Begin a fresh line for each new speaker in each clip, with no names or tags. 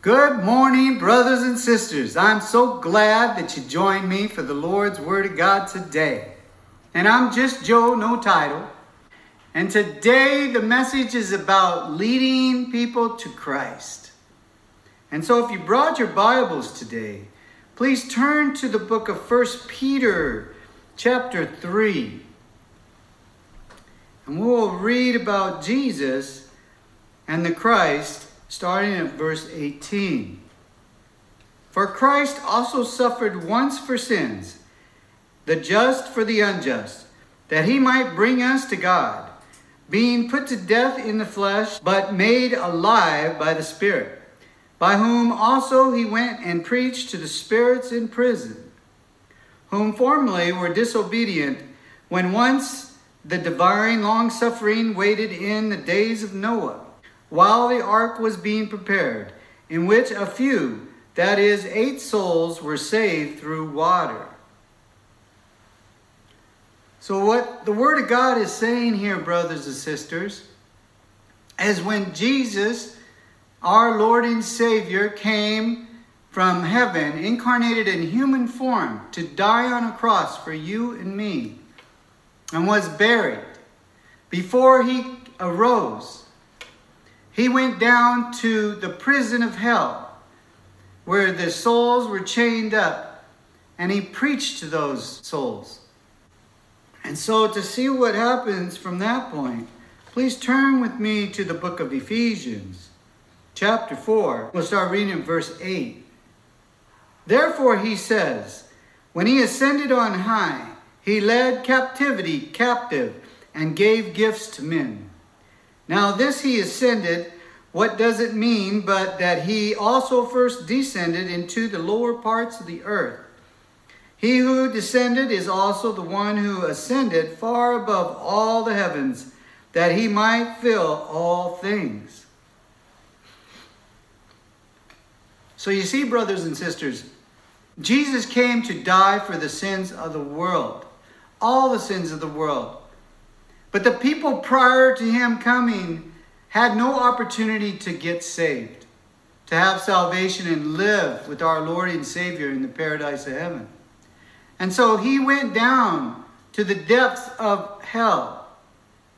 Good morning, brothers and sisters. I'm so glad that you joined me for the Lord's Word of God today. And I'm just Joe, no title. And today the message is about leading people to Christ. And so if you brought your Bibles today, please turn to the book of 1 Peter, chapter 3. And we'll read about Jesus and the Christ starting at verse 18. For Christ also suffered once for sins, the just for the unjust, that he might bring us to God, being put to death in the flesh, but made alive by the Spirit, by whom also he went and preached to the spirits in prison, whom formerly were disobedient, when once the divine long suffering waited in the days of Noah while the ark was being prepared, in which a few, that is, eight souls, were saved through water. So, what the Word of God is saying here, brothers and sisters, is when Jesus, our Lord and Savior, came from heaven, incarnated in human form, to die on a cross for you and me, and was buried, before he arose, he went down to the prison of hell where the souls were chained up and he preached to those souls. And so, to see what happens from that point, please turn with me to the book of Ephesians, chapter 4. We'll start reading in verse 8. Therefore, he says, When he ascended on high, he led captivity captive and gave gifts to men. Now, this he ascended, what does it mean but that he also first descended into the lower parts of the earth? He who descended is also the one who ascended far above all the heavens, that he might fill all things. So you see, brothers and sisters, Jesus came to die for the sins of the world, all the sins of the world. But the people prior to him coming had no opportunity to get saved, to have salvation and live with our Lord and Savior in the paradise of heaven. And so he went down to the depths of hell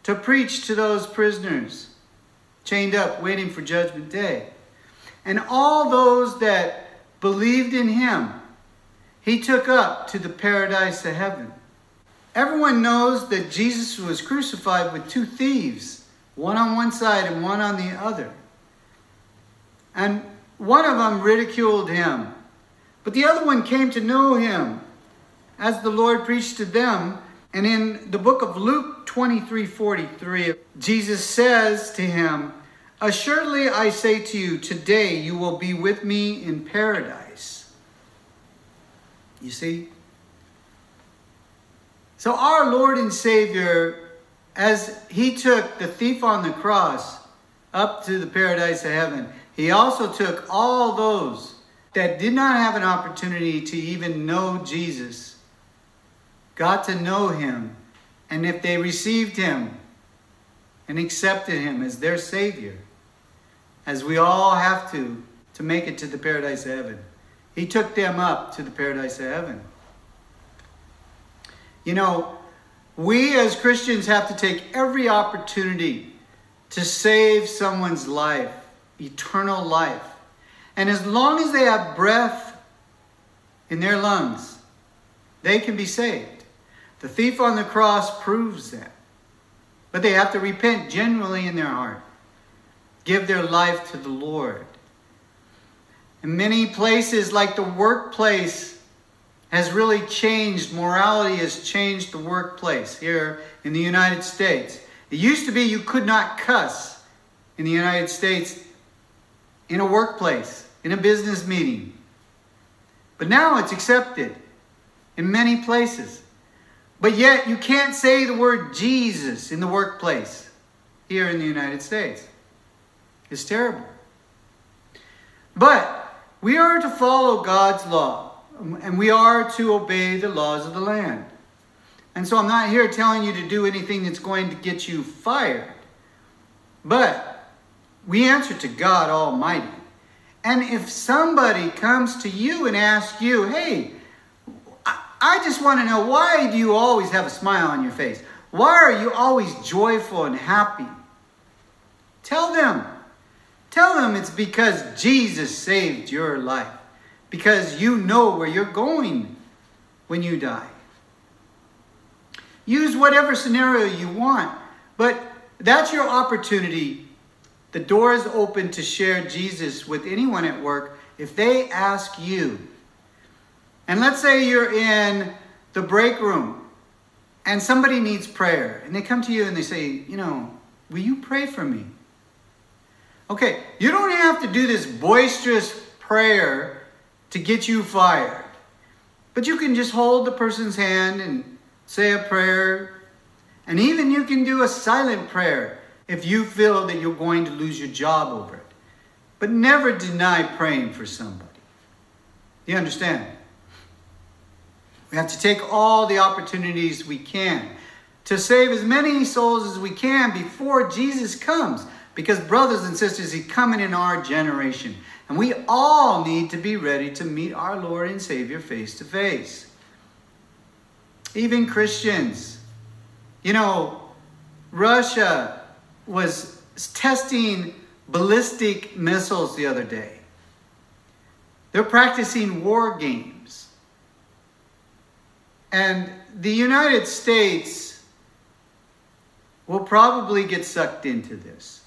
to preach to those prisoners chained up, waiting for Judgment Day. And all those that believed in him, he took up to the paradise of heaven. Everyone knows that Jesus was crucified with two thieves, one on one side and one on the other. And one of them ridiculed him, but the other one came to know him as the Lord preached to them. And in the book of Luke 23 43, Jesus says to him, Assuredly I say to you, today you will be with me in paradise. You see? So, our Lord and Savior, as He took the thief on the cross up to the paradise of heaven, He also took all those that did not have an opportunity to even know Jesus, got to know Him, and if they received Him and accepted Him as their Savior, as we all have to to make it to the paradise of heaven, He took them up to the paradise of heaven. You know, we as Christians have to take every opportunity to save someone's life, eternal life. And as long as they have breath in their lungs, they can be saved. The thief on the cross proves that. But they have to repent genuinely in their heart, give their life to the Lord. In many places, like the workplace, has really changed. Morality has changed the workplace here in the United States. It used to be you could not cuss in the United States in a workplace, in a business meeting. But now it's accepted in many places. But yet you can't say the word Jesus in the workplace here in the United States. It's terrible. But we are to follow God's law and we are to obey the laws of the land. And so I'm not here telling you to do anything that's going to get you fired. But we answer to God Almighty. And if somebody comes to you and asks you, hey, I just want to know why do you always have a smile on your face? Why are you always joyful and happy? Tell them. Tell them it's because Jesus saved your life. Because you know where you're going when you die. Use whatever scenario you want, but that's your opportunity. The door is open to share Jesus with anyone at work if they ask you. And let's say you're in the break room and somebody needs prayer and they come to you and they say, you know, will you pray for me? Okay, you don't have to do this boisterous prayer to get you fired. But you can just hold the person's hand and say a prayer. And even you can do a silent prayer if you feel that you're going to lose your job over it. But never deny praying for somebody. You understand? We have to take all the opportunities we can to save as many souls as we can before Jesus comes. Because, brothers and sisters, He's coming in our generation. And we all need to be ready to meet our Lord and Savior face to face. Even Christians. You know, Russia was testing ballistic missiles the other day. They're practicing war games. And the United States will probably get sucked into this.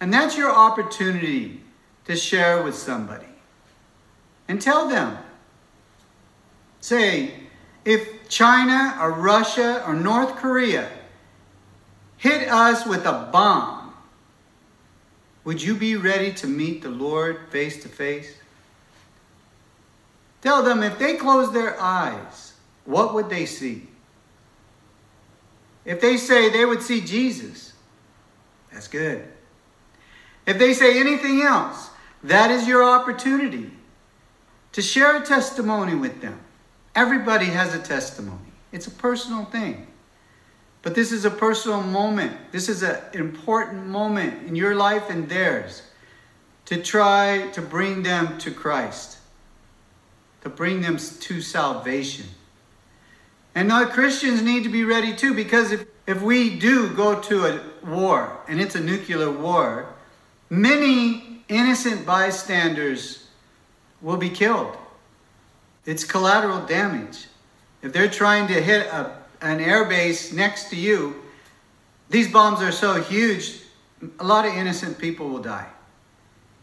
And that's your opportunity to share with somebody. And tell them. Say, if China or Russia or North Korea hit us with a bomb, would you be ready to meet the Lord face to face? Tell them if they close their eyes, what would they see? If they say they would see Jesus, that's good. If they say anything else, that is your opportunity to share a testimony with them. Everybody has a testimony, it's a personal thing. But this is a personal moment. This is an important moment in your life and theirs to try to bring them to Christ, to bring them to salvation. And the Christians need to be ready too, because if, if we do go to a war, and it's a nuclear war, Many innocent bystanders will be killed. It's collateral damage. If they're trying to hit a, an airbase next to you, these bombs are so huge, a lot of innocent people will die.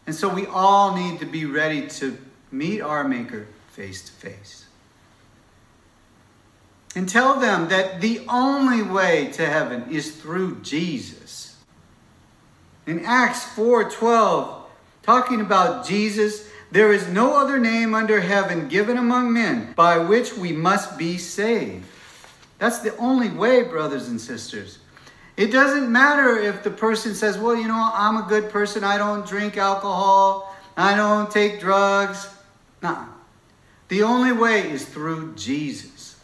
And so we all need to be ready to meet our Maker face to face. And tell them that the only way to heaven is through Jesus. In Acts 4:12, talking about Jesus, there is no other name under heaven given among men by which we must be saved. That's the only way, brothers and sisters. It doesn't matter if the person says, Well, you know, I'm a good person. I don't drink alcohol. I don't take drugs. Nah. The only way is through Jesus.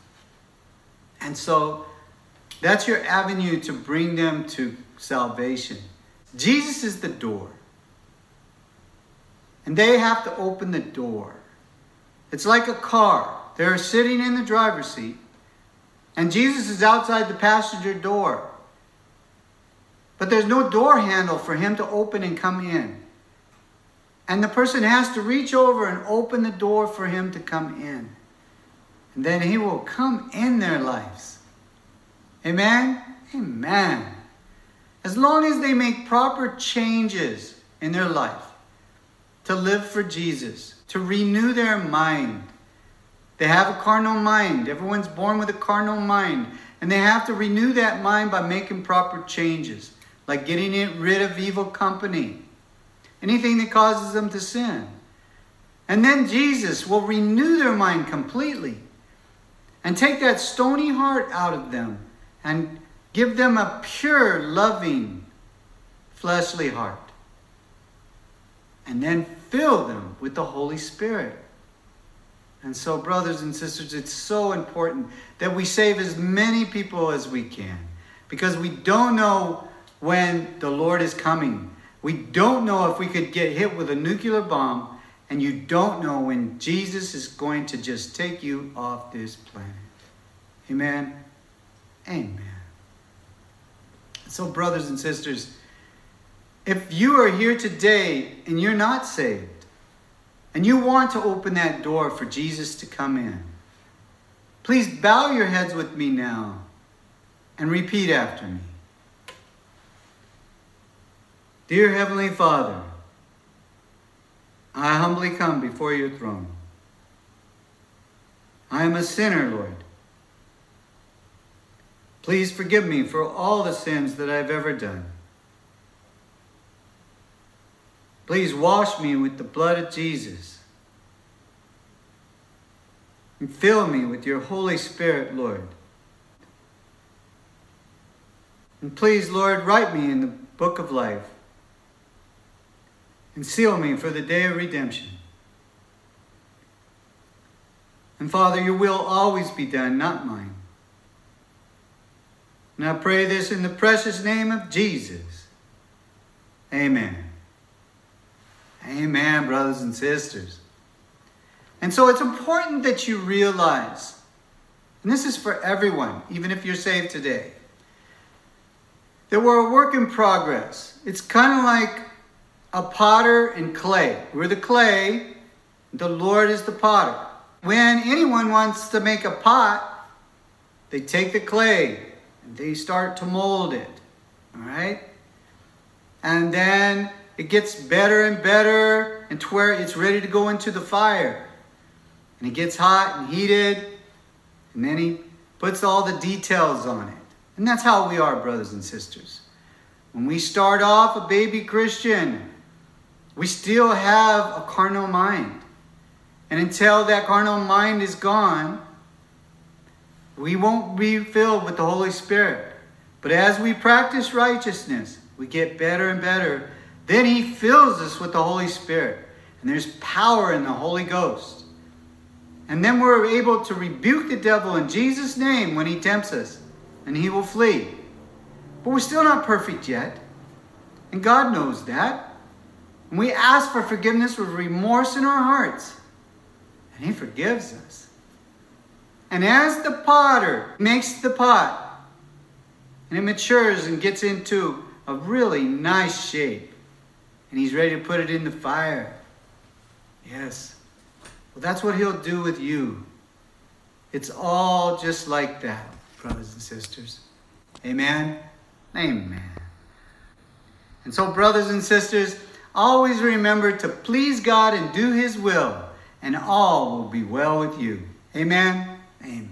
And so that's your avenue to bring them to salvation. Jesus is the door. And they have to open the door. It's like a car. They're sitting in the driver's seat, and Jesus is outside the passenger door. But there's no door handle for him to open and come in. And the person has to reach over and open the door for him to come in. And then he will come in their lives. Amen? Amen. As long as they make proper changes in their life to live for Jesus, to renew their mind. They have a carnal mind. Everyone's born with a carnal mind. And they have to renew that mind by making proper changes, like getting rid of evil company, anything that causes them to sin. And then Jesus will renew their mind completely and take that stony heart out of them and Give them a pure, loving, fleshly heart. And then fill them with the Holy Spirit. And so, brothers and sisters, it's so important that we save as many people as we can because we don't know when the Lord is coming. We don't know if we could get hit with a nuclear bomb, and you don't know when Jesus is going to just take you off this planet. Amen. Amen. So, brothers and sisters, if you are here today and you're not saved, and you want to open that door for Jesus to come in, please bow your heads with me now and repeat after me. Dear Heavenly Father, I humbly come before your throne. I am a sinner, Lord. Please forgive me for all the sins that I've ever done. Please wash me with the blood of Jesus. And fill me with your Holy Spirit, Lord. And please, Lord, write me in the book of life and seal me for the day of redemption. And Father, your will always be done, not mine. And I pray this in the precious name of Jesus. Amen. Amen, brothers and sisters. And so it's important that you realize, and this is for everyone, even if you're saved today, that we're a work in progress. It's kind of like a potter and clay. We're the clay, the Lord is the potter. When anyone wants to make a pot, they take the clay and they start to mold it. All right? And then it gets better and better and to where it's ready to go into the fire. And it gets hot and heated. And then he puts all the details on it. And that's how we are, brothers and sisters. When we start off a baby Christian, we still have a carnal mind. And until that carnal mind is gone, we won't be filled with the Holy Spirit. But as we practice righteousness, we get better and better. Then He fills us with the Holy Spirit. And there's power in the Holy Ghost. And then we're able to rebuke the devil in Jesus' name when he tempts us, and he will flee. But we're still not perfect yet. And God knows that. And we ask for forgiveness with remorse in our hearts. And He forgives us. And as the potter makes the pot, and it matures and gets into a really nice shape, and he's ready to put it in the fire. Yes. Well, that's what he'll do with you. It's all just like that, brothers and sisters. Amen? Amen. And so, brothers and sisters, always remember to please God and do his will, and all will be well with you. Amen. Amen.